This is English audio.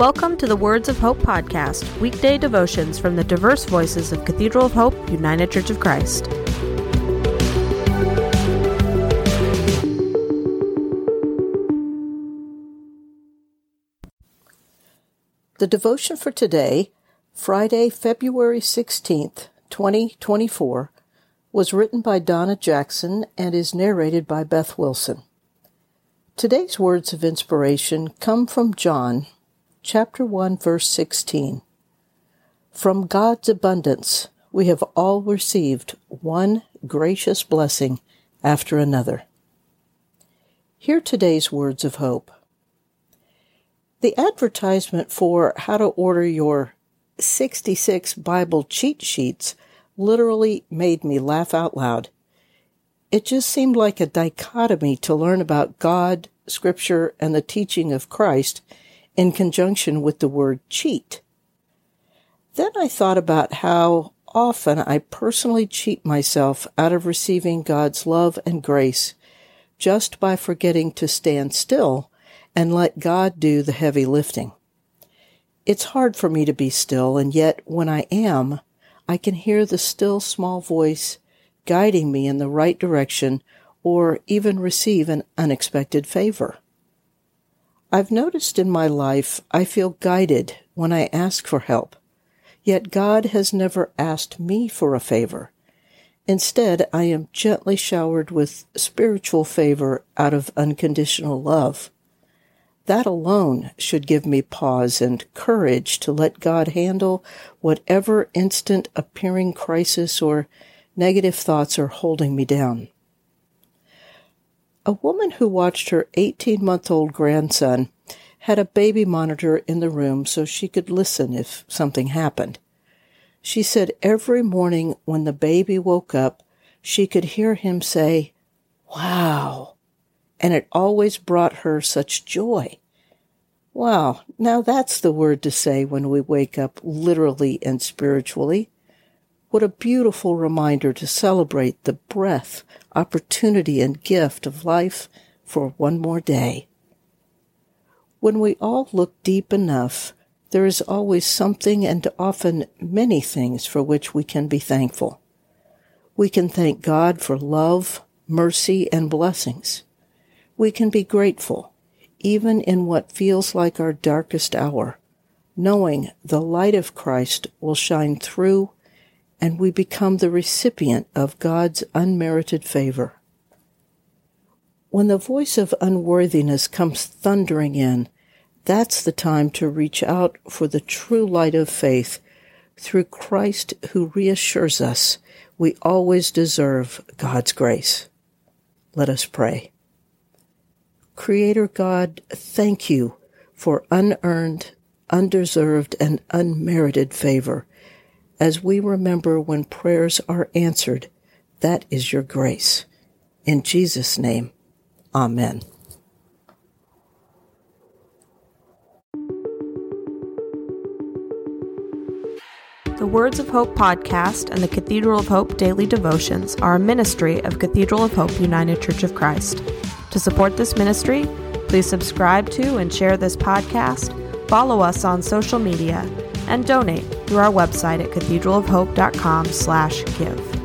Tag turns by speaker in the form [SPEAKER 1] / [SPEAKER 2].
[SPEAKER 1] Welcome to the Words of Hope podcast, weekday devotions from the diverse voices of Cathedral of Hope, United Church of Christ.
[SPEAKER 2] The devotion for today, Friday, February 16th, 2024, was written by Donna Jackson and is narrated by Beth Wilson. Today's words of inspiration come from John chapter 1 verse 16. From God's abundance we have all received one gracious blessing after another. Hear today's words of hope. The advertisement for how to order your 66 Bible cheat sheets literally made me laugh out loud. It just seemed like a dichotomy to learn about God, Scripture, and the teaching of Christ in conjunction with the word cheat. Then I thought about how often I personally cheat myself out of receiving God's love and grace just by forgetting to stand still and let God do the heavy lifting. It's hard for me to be still, and yet when I am, I can hear the still small voice guiding me in the right direction or even receive an unexpected favor. I've noticed in my life I feel guided when I ask for help, yet God has never asked me for a favor. Instead, I am gently showered with spiritual favor out of unconditional love. That alone should give me pause and courage to let God handle whatever instant appearing crisis or negative thoughts are holding me down. A woman who watched her 18 month old grandson had a baby monitor in the room so she could listen if something happened. She said every morning when the baby woke up, she could hear him say, Wow. And it always brought her such joy. Wow. Now that's the word to say when we wake up literally and spiritually. What a beautiful reminder to celebrate the breath, opportunity, and gift of life for one more day. When we all look deep enough, there is always something and often many things for which we can be thankful. We can thank God for love, mercy, and blessings. We can be grateful, even in what feels like our darkest hour, knowing the light of Christ will shine through and we become the recipient of God's unmerited favor. When the voice of unworthiness comes thundering in, that's the time to reach out for the true light of faith through Christ who reassures us we always deserve God's grace. Let us pray. Creator God, thank you for unearned, undeserved, and unmerited favor as we remember when prayers are answered, that is your grace. In Jesus' name, Amen.
[SPEAKER 1] The Words of Hope podcast and the Cathedral of Hope daily devotions are a ministry of Cathedral of Hope United Church of Christ. To support this ministry, please subscribe to and share this podcast, follow us on social media, and donate through our website at cathedralofhope.com/give.